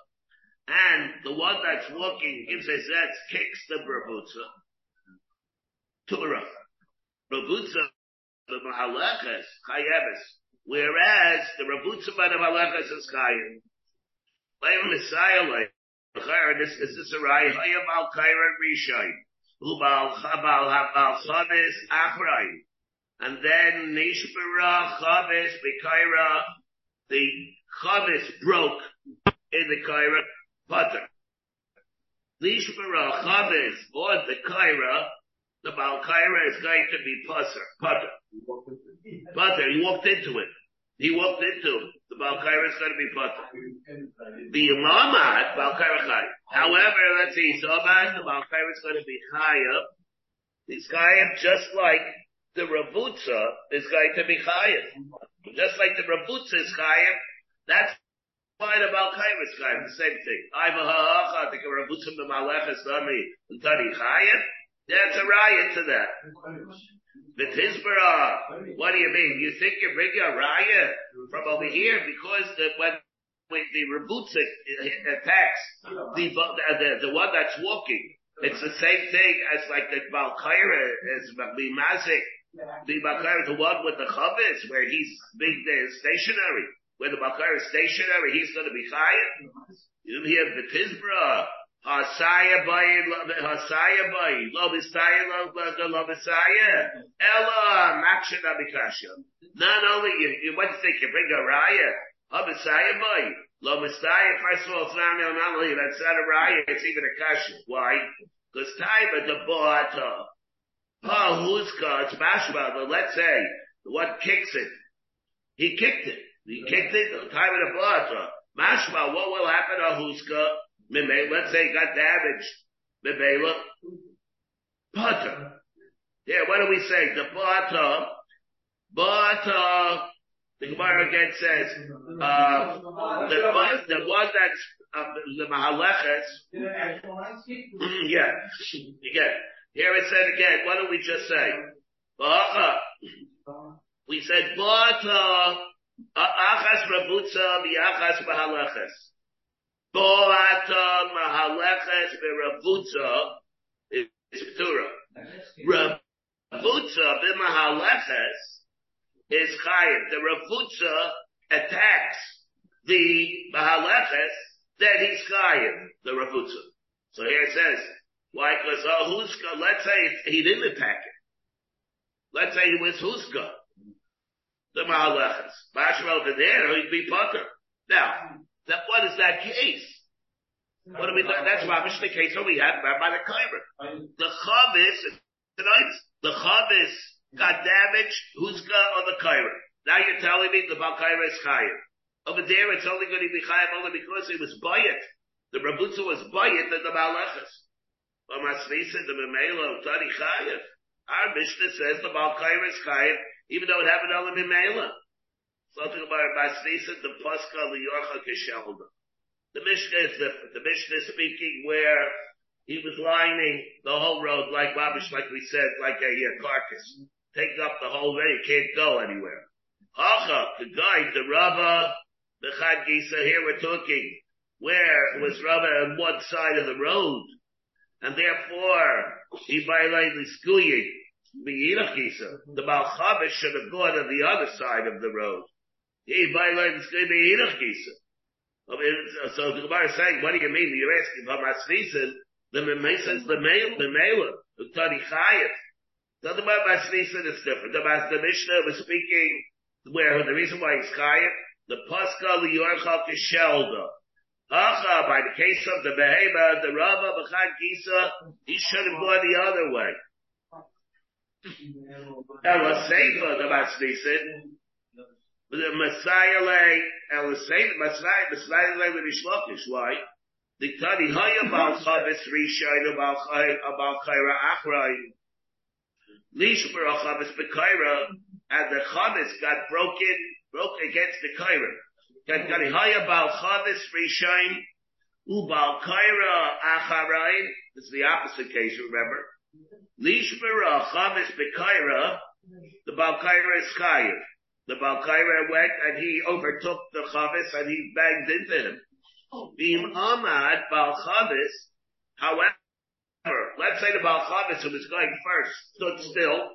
And the one that's walking gives a zetz, kicks the Berabutza. Torah. Berabutza, the Mahaleches, Chayeves. Whereas the Rabutza by the Malachas is Chayim. Layim Messiah Layim. This is a Rai Hayam Al Kairan Rishai. And then Nishbara Chavis Bekaira. The Chavis broke in the Kaira Putter. Nishbara Chavis or the Kaira. The Balkaira is going to be Pusser, Putter. Butter, he walked into it. He walked into. The Balkaira is going to be butter. The Imamad, Balkaira Chai. However, let's see, so about the Balkaira is going to be higher. He's Chayim just like the Ravutza is going to be Chayim. Just like the Ravutza is Chayim, that's why the Balkaira is Chayim, the same thing. I have a ha'acha, a Ravutza b'malech is dami, Tani Chayim. That's a riot to that. The Tizbara, what do you mean? You think you're bringing a raya from over here because the, when, when the Rebutzik uh, attacks the, uh, the, the one that's walking, it's the same thing as like the Balkaira is the Mazik, the Balkaira, the one with the Chavis, where he's being stationary. Where the Balkaira is stationary, he's going to be chayiv. You hear the Tizbara. Hasaya bayi, hasaya bayi, lo bisaya, lo lo bisaya, ella makshin abikasha. Not only you, you what do you think you bring a raya, habisaya bayi, lo bisaya. First of all, it's not not only that's not a raya, it's even a kasha. Why? Because taiva the boata, ha huska, it's mashma. But let's say the one kicks it, he kicked it, he kicked it. Taiva the boata, mashma. What will happen to huska? Let's say got damaged. Mimela. Butter. Yeah, what do we say? The butter, butter, the Gemara again says, uh, the, the one that's, um, the Mahaleches, yeah, again. Here it said again, what did we just say? Bacha. We said, butter, achas rabutza, miachas Mahaleches. Boata mahaleches beravutza is ptura. Ravutza b'mahaleches is chayim. The ravutza attacks the mahaleches, then he's chayim, the ravutza. So here it says? Because uh, Huska, let's say he didn't attack it. Let's say he was Huska, the mahaleches. Mashma over there, he'd be putter. Now, that what is that case? What do we learn? That's why the case we had by the Kaimer. The Chavis, tonight, the Chavis got damaged, who's got on the Kaimer? Now you're telling me the Balkaira is Chayiv. Over there it's only going to be Chayiv only because it was Bayit. The Rabutza was Bayit and the Malachas. But Masvisa, the Memela, Tani Chayiv. Our Mishnah says the Balkaira is Chayiv, even though it happened only Memela. Something about Masvisa, the Pascha, the Yorcha, Keshelda. The Mishnah is different. The Mishnah is speaking where he was lining the whole road like Rabish, like we said, like a, a carcass. Taking up the whole way, you can't go anywhere. Hacha, the guy, the Rava, the Chad Gisa, here we're talking where was Rava on one side of the road, and therefore he violated the skuyi, the Malchavish should have gone on the other side of the road. So the Gemara is saying, what do you mean? You're asking about Masnisin. The Memay says the Mela, the Mela, the Tani Chayat. The other about Masnisin is different. The, the Mishnah was speaking where the reason why he's Chayat, the Pascha Liyorcha Kishelda. Acha, by the case of the Behema, the Rava, B'chad Gisa, he should have gone the other way. Ela Seifa the Masnisin, the Messiah lay, Ela Seifa, Messiah, Messiah lay with Ishlokish. Why? The Tani Haya Bal Chavis Rishayin Bal Chaira Achrayin. Lish for a Chavis Bekaira, and the Chavis got broken, broke against the Kaira. Tani Haya Bal Chavis Rishayin, Ubal Kaira Acharayin. Is the opposite case, remember? Lishmira Chavis Bekaira, the Balkaira is Chayiv. The Balkaira went and he overtook the Chavis and he banged into him. Bim Ahmad Balchavis, however, let's say the Balchavis who was going first stood still,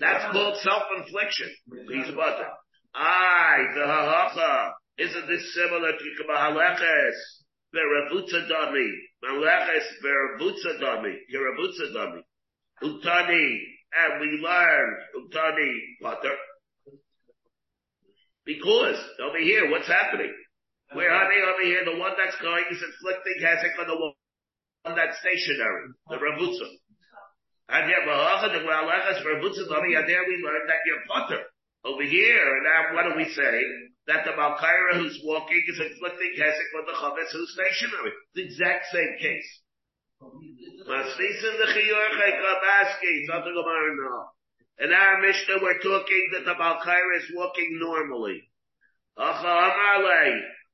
that's called self-infliction. He's about to. Aye, the Hahacha, isn't this similar to Kabahaleches? Beravutza Dami, Maleches Beravutza Dami, Kiravutza Dami. Utani, and we learned Utani Potter. Because over here, what's happening? Where are they over here? The one that's going is inflicting havoc on the one that's stationary, the Ravutza. And yet, the Malachas Ravutza Dami, there we learned that you're Potter. Over here, and now what do we say? That the Malkaira who's walking is inflicting havoc on the Chavis who's stationary. The exact same case. Masnisin the Chiyurchai Kabaski, something about now. In our Mishnah, we're talking that the Balkaira is walking normally.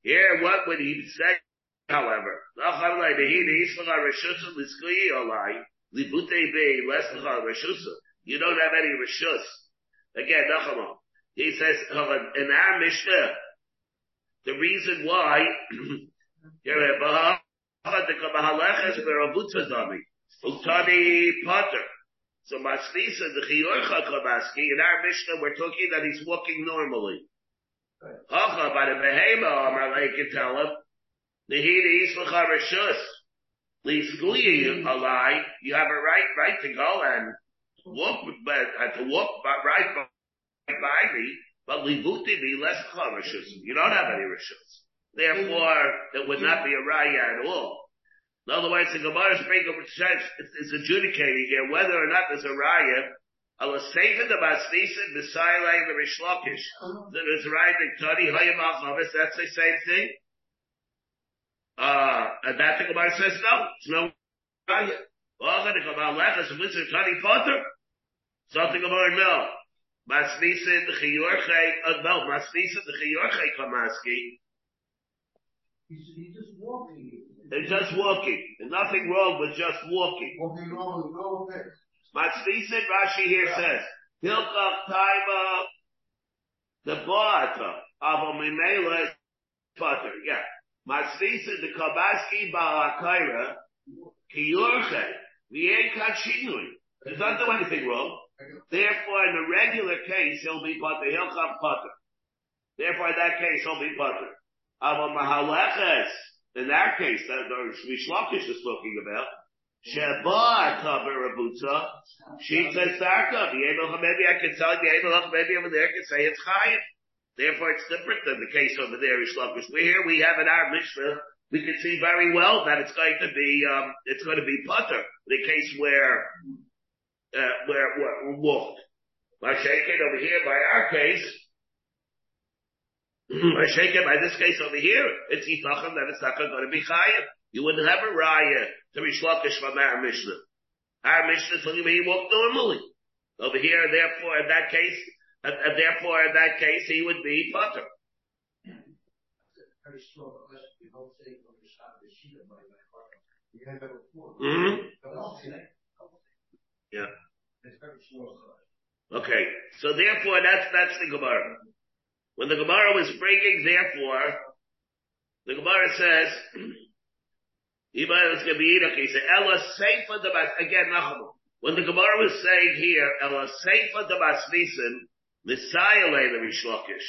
Here, what would he say, however? You don't have any Rishus. Again. He says, in our Mishnah, the reason why, Utani Potter. So Masnisa, the Chiyorcha Kabaski, in our Mishnah, we're talking that he's walking normally. Hacha, by the Behema, Amar I can tell him, Nehida Yisracha Rishus, Liskuyi Alai, you have a right, right to go and walk, but, uh, to walk by, right by, by me, but Livuti be less Rishus. You don't have any Rishus. Therefore, it would not be a raya at all. In other words, the Gemara's bring up says it's, adjudicating here whether or not there's a raya. Allah Sefer the Basnisin, the Silai, the Reish Lakish. There's a raya Tani Hayim al that's the same thing. Uh, and that the Gemara says no, it's no raya. Well, the Gemara left us with Tani Potter. Something about no. Masnisin the Chiyurchei, uh, no, Masnisin the Chiyurchei Kamaski. He's, just walking. They're just walking. There's nothing wrong with just walking. Walking normal, no offense. Matzvisin Rashi here yeah. says, Hilchach Taima, the Boata, of a Mimela Butter. Yeah. Matzvisin, the Kabaski Balakaira, Kiyurche, Vien Kachinui. Does not do anything wrong. Therefore, in a regular case, he'll be Butter. Come Butter. Therefore, in that case, he'll be Butter. Ava Mahaleches, in that case, that Shmish Lakish is talking about, Sheba Taber Rabutza, she says Sarka, maybe I can tell you, maybe over there can say it's Chayiv. Therefore, it's different than the case over there, Ishlakish. We here, we have in our Mishnah, we can see very well that it's going to be, um, it's going to be Putter, the case where, uh, where, where, walked. By shaking over here, by our case, Mm-hmm. I shake it by this case over here, it's Yitachem that it's not going to be Chayev. You wouldn't have a Raya to be Shlokish from our Mishnah. Our Mishnah is telling you he walked normally. Over here, therefore, in that case, and, and therefore, in that case, he would be Potter. Mm-hmm. Yeah. A very small question. Okay. So therefore, that's, that's the Gemara. When the Gemara was bringing, therefore, the Gemara says, he said, Ella Seifa Bas, again, Nachamu. When the Gemara was saying here, Ella Seifa the Bas Nisan, Messiah the Reish Lakish.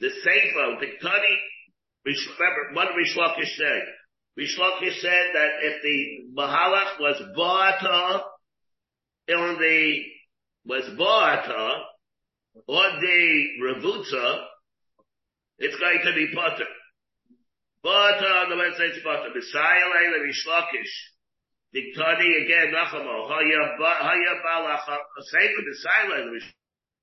The Seifa, the Tani, remember, what did Reish Lakish say? Reish Lakish said that if the Mahalach was Ba'ata, on the, was Ba'ata, on the Ravutza, it's going to be Potter. Potter, On the Lord says Potter. Messiah Leila Reish Lakish. Diktani again, Nachamo, Haya Balach, same with the silent Reish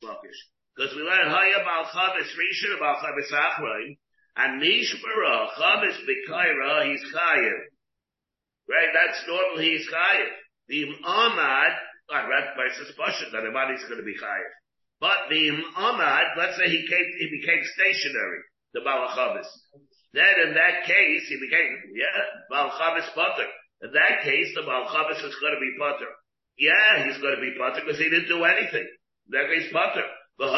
Lakish. Because we learn Haya Bal Chavis Rishon, Bal Chavis Achroin, and Nishbara, Chavis Bekaira, he's Chayiv. Right, that's normal, he's Chayiv. The Ahmad, I read by suspicion that everybody's going to be Chayiv. But the Ahmad, let's say he came, he became stationary, the Balachabis. Then in that case, he became, yeah, Balachabis Potter. In that case, the Malchavis is going to be Potter. Yeah, he's going to be Potter because he didn't do anything. That he's Potter. And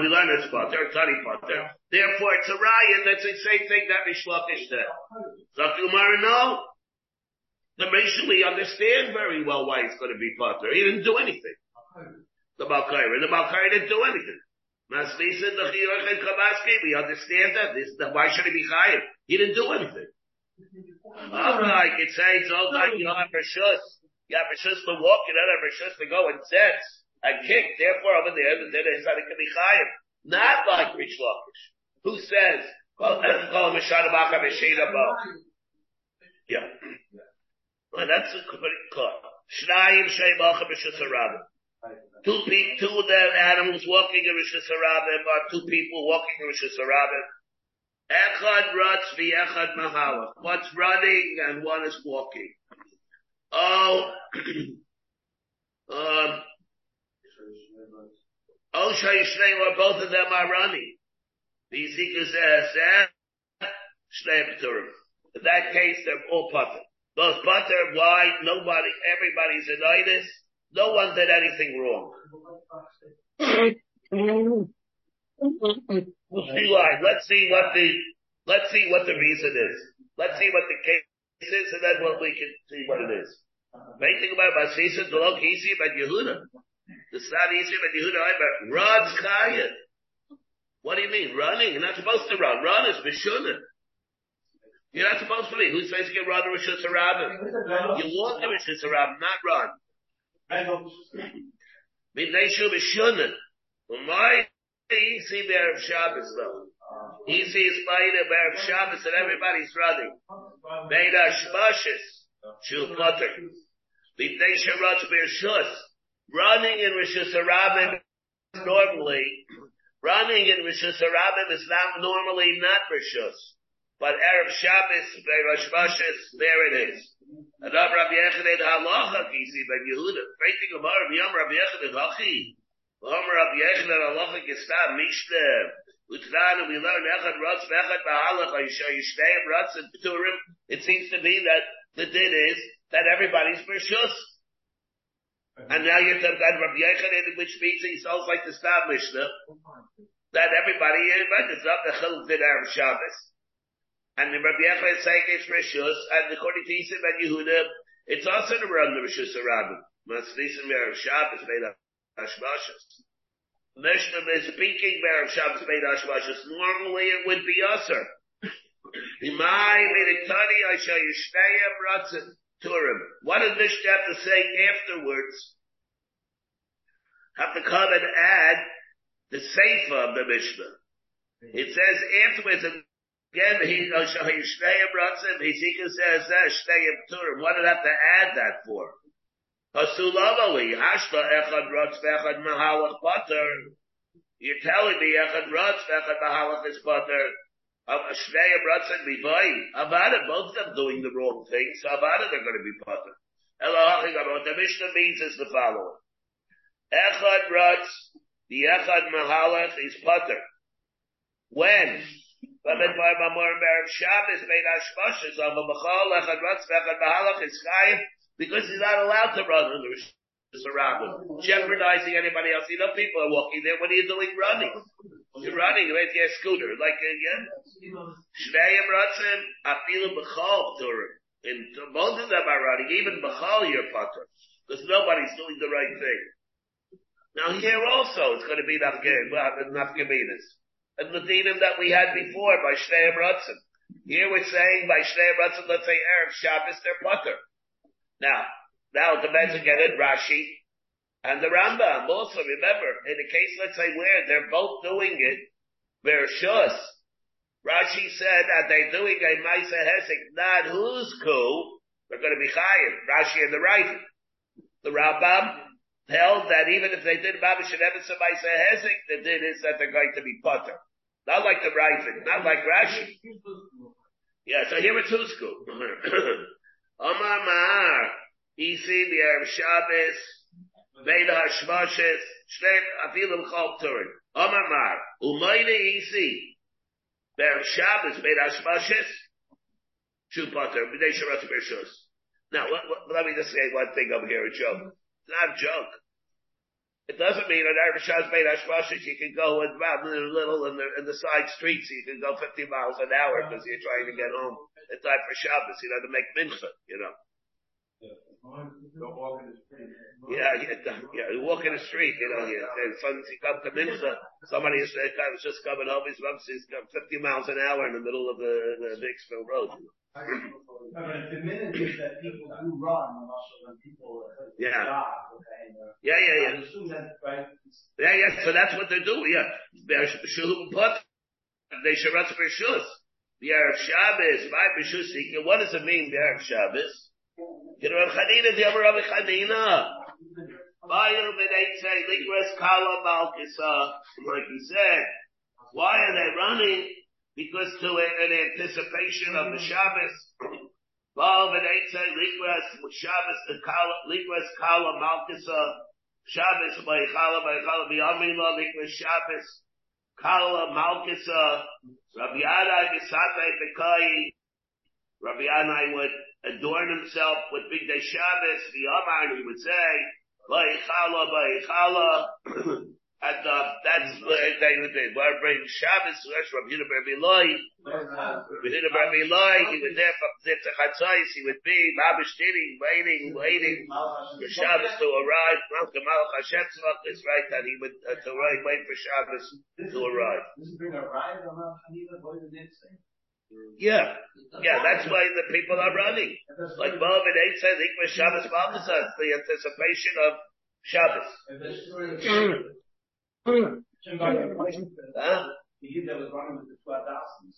we learn it's Potter, Tani Potter. Therefore, it's a that's the same thing that Mishlakish. So Kumar, no. The we understand very well why he's going to be Potter. He didn't do anything. The Balkaira. The Balkaira didn't do anything. Masvisa, the Chiyuch and Kabaski, we understand that. This, why should he be Chayiv? He didn't do anything. Oh, I could say it's all like you don't have rishus. You have rishus to walk, you don't have rishus to go and set and kick. Therefore, over there, the dinner is that it can be chayiv. Not like Reish Lakish, who says, well, Yeah. Well, that's a clear. Shnayim Sheimacha Rishus Harabim. Two people, two of the animals walking in Rishus Harabim are two people walking in Rishus Harabim. Echad ruts echad mahalach. One's running and one is walking. Oh, um, oh, where both of them are running. The Ezekiel says, In that case, they're all putter. Both putter, why? Nobody, everybody's an itis. No one did anything wrong. Rewind. Let's see what the let's see what the reason is. Let's see what the case is, and then what we can see what it is. Main thing about Basisa, the look easy about Yehuda. It's not easy about Yehuda either. Rod's Kayan. What do you mean? Running? You're not supposed to run. Run is Mishunah. You're not supposed to be. Who's supposed to get run to Rishus Harabim? You walk to Rishus Harabim, not run. Midnei Mishunah. Why? Easy Erev Shabbos though. Easy is Maida Erev Shabbos and everybody's running. Maida Shmashes. Shul Potter. B'nei Sharot Bershus. Running in Rishus Harabim normally, running in Rishus Harabim is not normally not Rishus. But Erev Shabbos, Be'er Shmashes, there it is. And Rabbi Yechoned Halacha Kisi Ben Yehuda. Great thing about Rabbi Yechoned Hachi. Omer Rav Yechner Alocha Gestam Mishne. Utrana, we learn Echad Rotz Vechad Bahalach Aisha Yishteim Rotz and Pturim. It seems to be that the din is that everybody's Bershus. And now you're talking about Rav Yechner, which means he sounds like the Stam Mishnah. That everybody eh, but it's not the Chil Din Arab Shabbos. And the Rabbi Yechon is saying it's Rishus, and according to Yisrael and Yehuda, it's also to run the Rishus Arabim. Masnisim Arab Shabbos made. Hashmashas. Mishnah is speaking about Shabbos made Hashmashas. Normally it would be usher. Imai Meditani Aisha Yishtayim Ratzin Turim. What does Mishnah have to say afterwards? Have to come and add the Seifa of the Mishnah. It says afterwards, again, he, Yishtayim Ratzin, Ezekiel says, Shtayim Turim. What did I have to add that for? Hasulavali, Hashta Echad Rutz Echad Mahalach Butter. You're telling me Echad Rutz Echad Mahalach is Rutz and Bivai. Both of them doing the wrong thing, so Avada they're going to be Butter. What the Mishnah means is the following. Echad Rutz, the Echad Mahalach is Butter. When? Shabbos made Ashmashas of a Machal Echad Rutz Echad Mahalach is Chayim because he's not allowed to run in the Harabim, jeopardizing anybody else. You know, people are walking there. What are you doing running? You're running, right? You scooter, like again. Shneim Ratzim, Afilu B'chal Turim. And both of them are running, even B'chal your potter, because nobody's doing the right thing. Now here also, it's going to be Nafgaminas. And the dinim that we had before by Shneim Ratzim. Here we're saying by Shneim Ratzim, let's say Erev Shabbos, they're potter. Now, now it depends again at Rashi and the Rambam. Also, remember, in the case, let's say where they're both doing it, they're shus, Rashi said that they're doing a Maisa Hesek, not whose coup, they're going to be chayiv. Rashi and the right. The Rambam held that even if they did Babish and Evan Maisa Hesek, the din is that they're going to be putter. Not like the Raifin, not like Rashi. Yeah, so here it's coup. Omar Mahar, Isi, the Arab Shabbos, Veda Hashmoshes, Shlem, Afilim Chol Turin. Omar Mahar, Umayne Isi, Ber Shabbos, Veda Hashmoshes, Shu Potter, B'nei Sharat Bershus. Now, let, let, let me just say one thing over here, a joke. It's not a joke. It doesn't mean that Erev Shabbos made you can go around a little in the, in the side streets, you can go 50 miles an hour because you're trying to get home in time for Shabbos, you know, to make mincha, you know. Yeah, yeah, yeah, you walk in the street, you know, you, and suddenly you come to mincha, somebody is, uh, just coming home, he's, he's 50 miles an hour in the middle of the, the Vicksville Road. You know. The minute is that people do run, also when people Yeah. jog, okay, Yeah, yeah, yeah. I assume that, right? it's- Yeah, yeah, so that's what they're doing, yeah. They're shuhum put, they sharatz for shus. The Erev Shabbos, my b'shus, what does it mean, the Erev Shabbos? You Rav Chanina, the other Rav Chanina. Likras kala like he said. Why are they running? Because to an anticipation of the Shabbos. Bayil b'neitzei likras Shabbos, likras kala malkisa, Shabbos by Chala by b'yamila likras Shabbos, kala malkisa, Rabbi b'kai, Rabbi would adorn himself with Big Day Shabbos, the Amar, he would say, Ba'ichala, Ba'ichala, and uh, that's what they would do. Where bring Shabbos, that's Rabbi Yehuda Rabbi Eloi, Rabbi Yehuda Rabbi Eloi, he was there from Zitzah Chatzais, he would be Mabish Tiri, waiting, waiting for Shabbos to arrive. Malka Malach Hashem is right that he would, uh, to wait, wait for Shabbos to arrive. This is bring a ride on Hanina, what did it say? Yeah, yeah, that's why the people are running. Like and Eight says, Ikma Shabbos Malchus, it's the anticipation of Shabbos.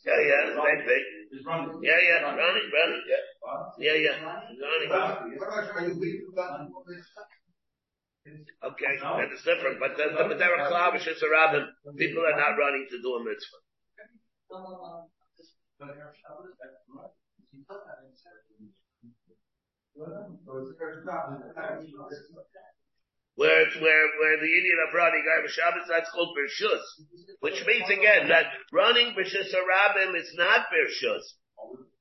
Yeah, yeah, same thing. Yeah, yeah, running, running, yeah. Yeah, yeah, running. Okay, that is different, but the, the, there are clavishers around them. People are not running to do a mitzvah. Where where where the Indian of running over Shabbos, that's called Bershus. Which means again that running Bershus Arabim is not Bershus.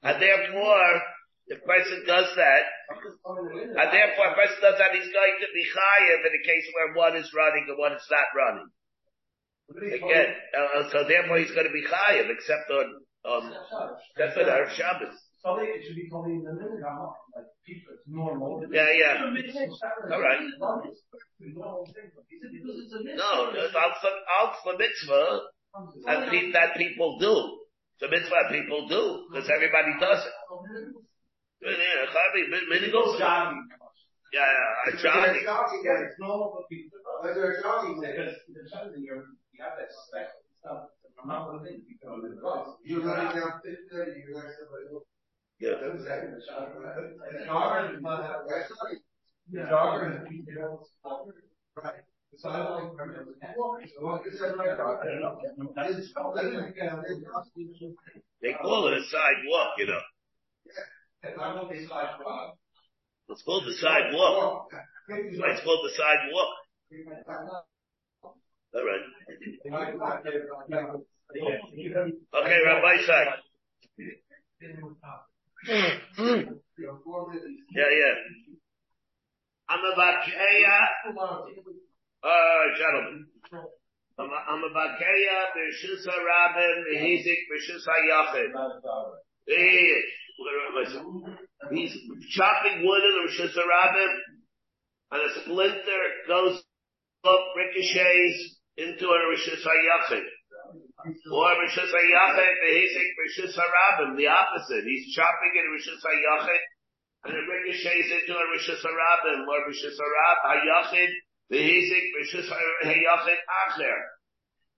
And therefore, if a person does that, and therefore a person does that, he's going to be chayiv in the case where one is running and one is not running. Again, uh, so therefore he's going to be chayiv, except on, um, except on Erev Shabbos. So it should be called in the I'm not, like, people, it's normal. Yeah, yeah. All right. No, No, it's al the mitzvah that, pe- that people do. It's a mitzvah people do, because everybody does it. Yeah, yeah, min- Jogging. Yeah, yeah, uh. It's normal for people. Jogging. Because the you're, you have that stuff. They call it a sidewalk, you know. It's called the sidewalk. It's called the sidewalk. All right. Okay, Rabbi Isaac. Yeah, yeah. I'm a Bakeya. Uh, gentlemen. I'm a, I'm a Bakeya, Bershus HaRabim, Behizik, Bershus HaYachid. He's chopping wood in the Bershus HaRabim, and a splinter goes up, ricochets into a Bershus HaYachid. Or Rishus HaYachid, Behizik, Rishus HaRabim, the opposite. He's chopping in Rishus HaYachid, and it ricochets into a Rishus HaRabim, or Rishus HaYachid, Behizik, Rishus HaYachid, Acher.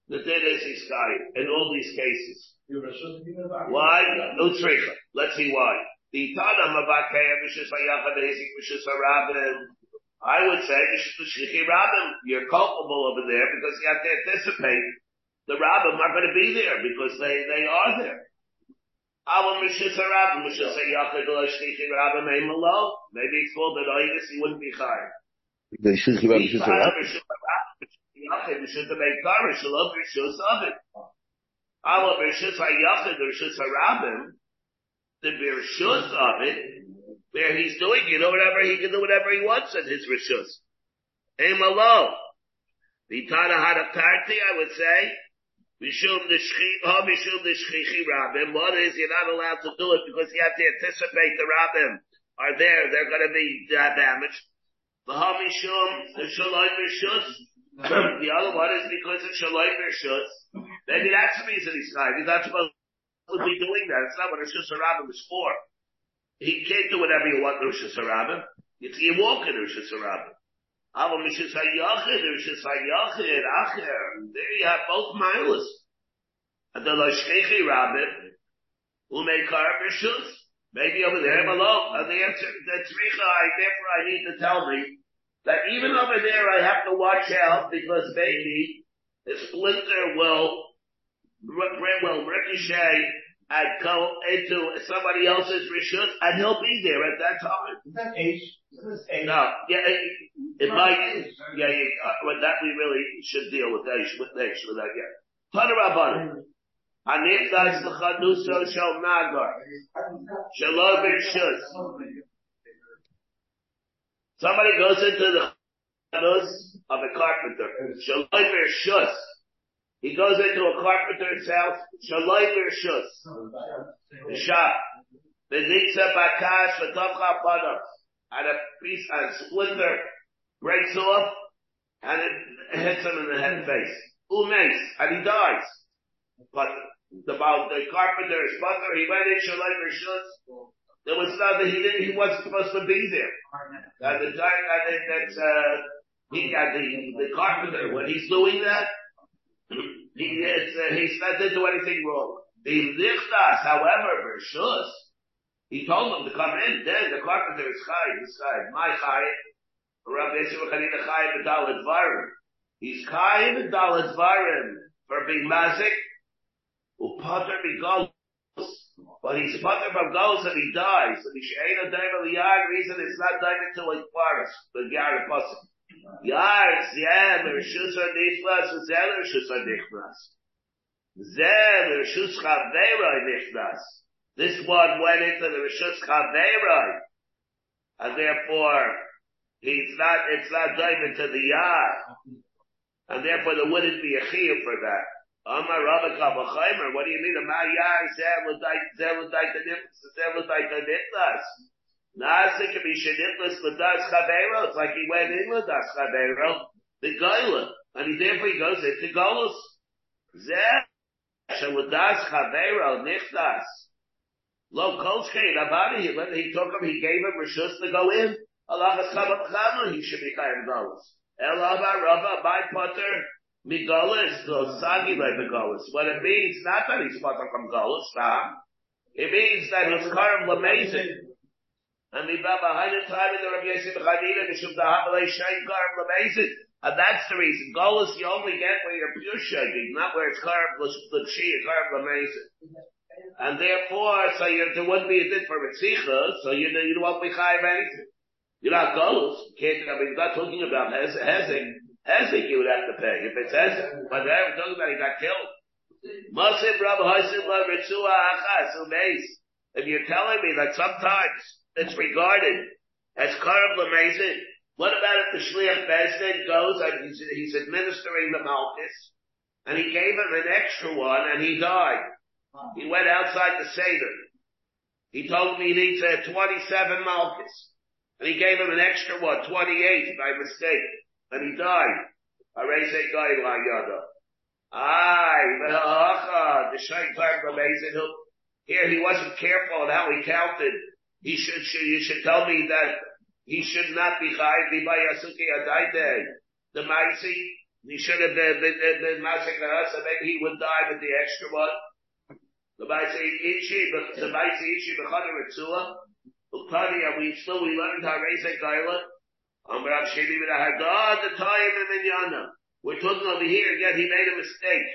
The din is he's in all these cases. Why? No tricha. Let's see why. The Tanam about Rishis Vayachad Esik Rishis Harabim. I would say you're culpable over there because you have to anticipate the Rabbim are going to be there because they, they are there. Our Rishis Harabim, Rishis Vayachad Esik Rabim Eimalo. Maybe it's called that Oidis, he wouldn't be Chai. The Rishis Rabim Rishis Harabim. Yachid Rishis Meikar, Rishis Rishis Ovid. Our Rishis Vayachad Rishis Harabim the Birshus of it, where he's doing, you know, whatever, he can do whatever he wants at his Rishus. Aim alone. Vitana had a party, I would say, Mishum the oh, Mishum the Shchichi Rabbim. One is you're not allowed to do it because you have to anticipate the Rabbim are there, they're gonna be uh, damaged. The the Rishus. the other one is because of Shalom Rishus. Maybe that's the reason he's kind. He's not supposed would be doing that. It's not what Rosh Hashanah is for. He can't do whatever you want Rosh Hashanah. You can walk in Rosh Hashanah. Aber Mishis HaYachid, Mishis HaYachid, Acher. There you have both miles. And the Loshkechi Rabbin, Umekar Rishus. Maybe over there below. And the answer, the Tzricha, I, therefore I need to tell me that even over there I have to watch out because maybe the splinter will will ricochet and go into somebody else's rishut, and he'll be there at that time. Is that age? Is age? No, yeah, it, it might, yeah, yeah, uh, that we really should deal with age, with age, with that, yeah. Tana Rabbanim. Anif das l'chanuso shel nagar. Somebody goes into the chanus of a carpenter. Shalom rishut. He goes into a carpenter's house, shaloi b'rshus, the shop, v'nitza bakash v'tomcha padam, and a piece, a splinter breaks off, and it hits him in the head and face. Umes, and he dies. But the, the carpenter, his mother, he went in shaloi b'rshus, there was nothing, he didn't, he wasn't supposed to be there. And the guy, I think that's, uh, he got the, the carpenter, when he's doing that, he, uh, he's not do anything wrong. The lichtas, however, Bershus, he told them to come in. Then the carpenter is chai. This guy, my chai. Rabbi Yeshua Chanina chai b'dalet varim. He's chai b'dalet varim for being mazik. Upater b'galus. But he's pater from galus and he dies. And he ain't a daim aliyah. Reason it's not died into a forest. The gyara pasuk. Yar, zeh, mershus ha-nichlas, zeh, mershus ha-nichlas. Zeh, mershus ha-veiroi nichlas. This one went into the Rishus Chaveiroi. And therefore, he's not, it's not diving to the Yar. And therefore there wouldn't be a chiyah for that. Amar Rabba Kabachaimer, what do you mean? Ma Yar, zeh, l'dait, zeh, l'dait, zeh, l'dait, nichlas. Can be shenitlas l'das chavero. It's like he went in l'das chavero, the goyla, and he therefore he goes into golus. Zeh l'das chavero nichtas. Lo kolshkein abadi. He took him. He gave him rishus to go in. Allah has He should be chayav golus. Elaba Rabba by Potter. Migolis, so sagi like the golis. What it means, not that he's potter from golis, stop. It means that he's karam lamazing. And the Baba Hainu time in the Rabbi Yosef Chanina, Mishum Dahamalei Shain Karim Lamezit. And that's the reason. Golas you only get where you're pure shaking, not where it's Karim L'Shia, Karim Lamezit. And therefore, so you, there wouldn't be a dit for Ritzicha, so you, know, you won't be Chayiv anything. You're not Golas. Can't, I mean, not talking about Hezek. Hezek you would have to pay. If it's Hezek, but they're talking about he got killed. If you're telling me that sometimes that's regarded as Karab Lamezid. What about if the Shliach Bezdin goes and he's, he's administering the Malchus and he gave him an extra one and he died. He went outside the Seder. He told me he needs a 27 Malchus and he gave him an extra one, 28 by mistake and he died. Areze guy la yada. Aye, uh, uh, the Shaitan Lamezid, here he wasn't careful in how he counted he should, should, you should tell me that he should not be chayiv by Yasuki Adaite. The Maisi, he should have been, been, been, been Masik maybe he would die with the extra one. The Maisi Ichi, the Maisi Ichi, Bechana Ritzua, Ukani, and we still, we learned how raise a Gaila. Amrav Shemi with a Hagad, the time in Minyana. We're talking over here again, he made a mistake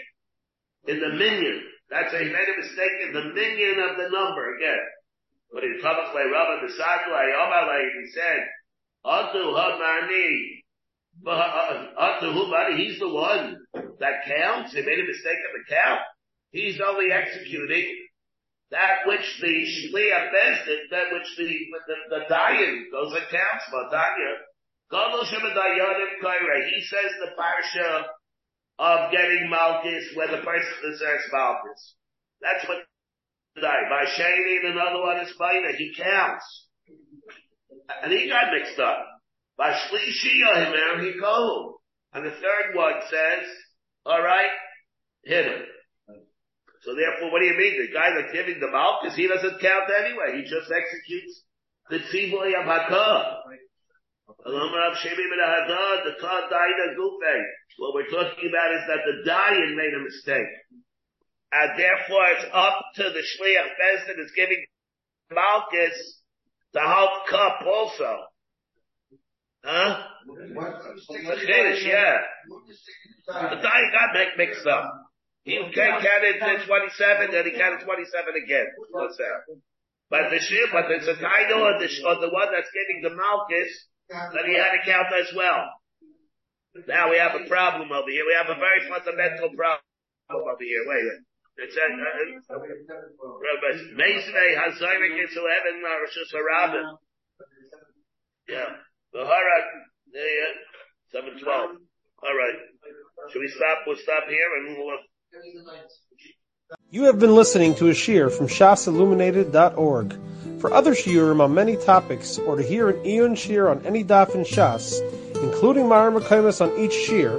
in the minion. That's a, he made a mistake in the minion of the number again. But in Tabach Le Rabba the Sadlai Omalai, he said, Atu Hamani, Atu uh, Humani, he's the one that counts. He made a mistake in the count. He's only executing that which the Shliach Bezdin, that which the, the, the Dayan, those accounts, Madanya, he says the parsha of getting Malchus where the person deserves Malchus. That's what by Shani and another one is Baina. He counts. And he got mixed up. By Shlishiyah him he called. And the third one says, alright, hit him. So therefore, what do you mean? The guy that's giving the Malchus, he doesn't count anyway. He just executes the Tzivoy of. What we're talking about is that the Dayan made a mistake. And therefore it's up to the Shliach Bezdin is giving Malchus the half cup also. Huh? Finish, yeah. The Dayan got mixed up. He counted 27, then he counted 27 again. What's that? But the shir, but it's a title of the, of the one that's getting the Malchus, that he had to count as well. Now we have a problem over here. We have a very fundamental problem over here. Wait, wait. It uh, says, Hazarik is 11 Marashus Harabim. Yeah. The Harak, yeah, uh, 712. Alright. Should we stop? We'll stop here and you have been listening to a shear from shasilluminated.org. For other shiurim on many topics, or to hear an Eon shear on any daf in Shas, including Maramakamis on each shear,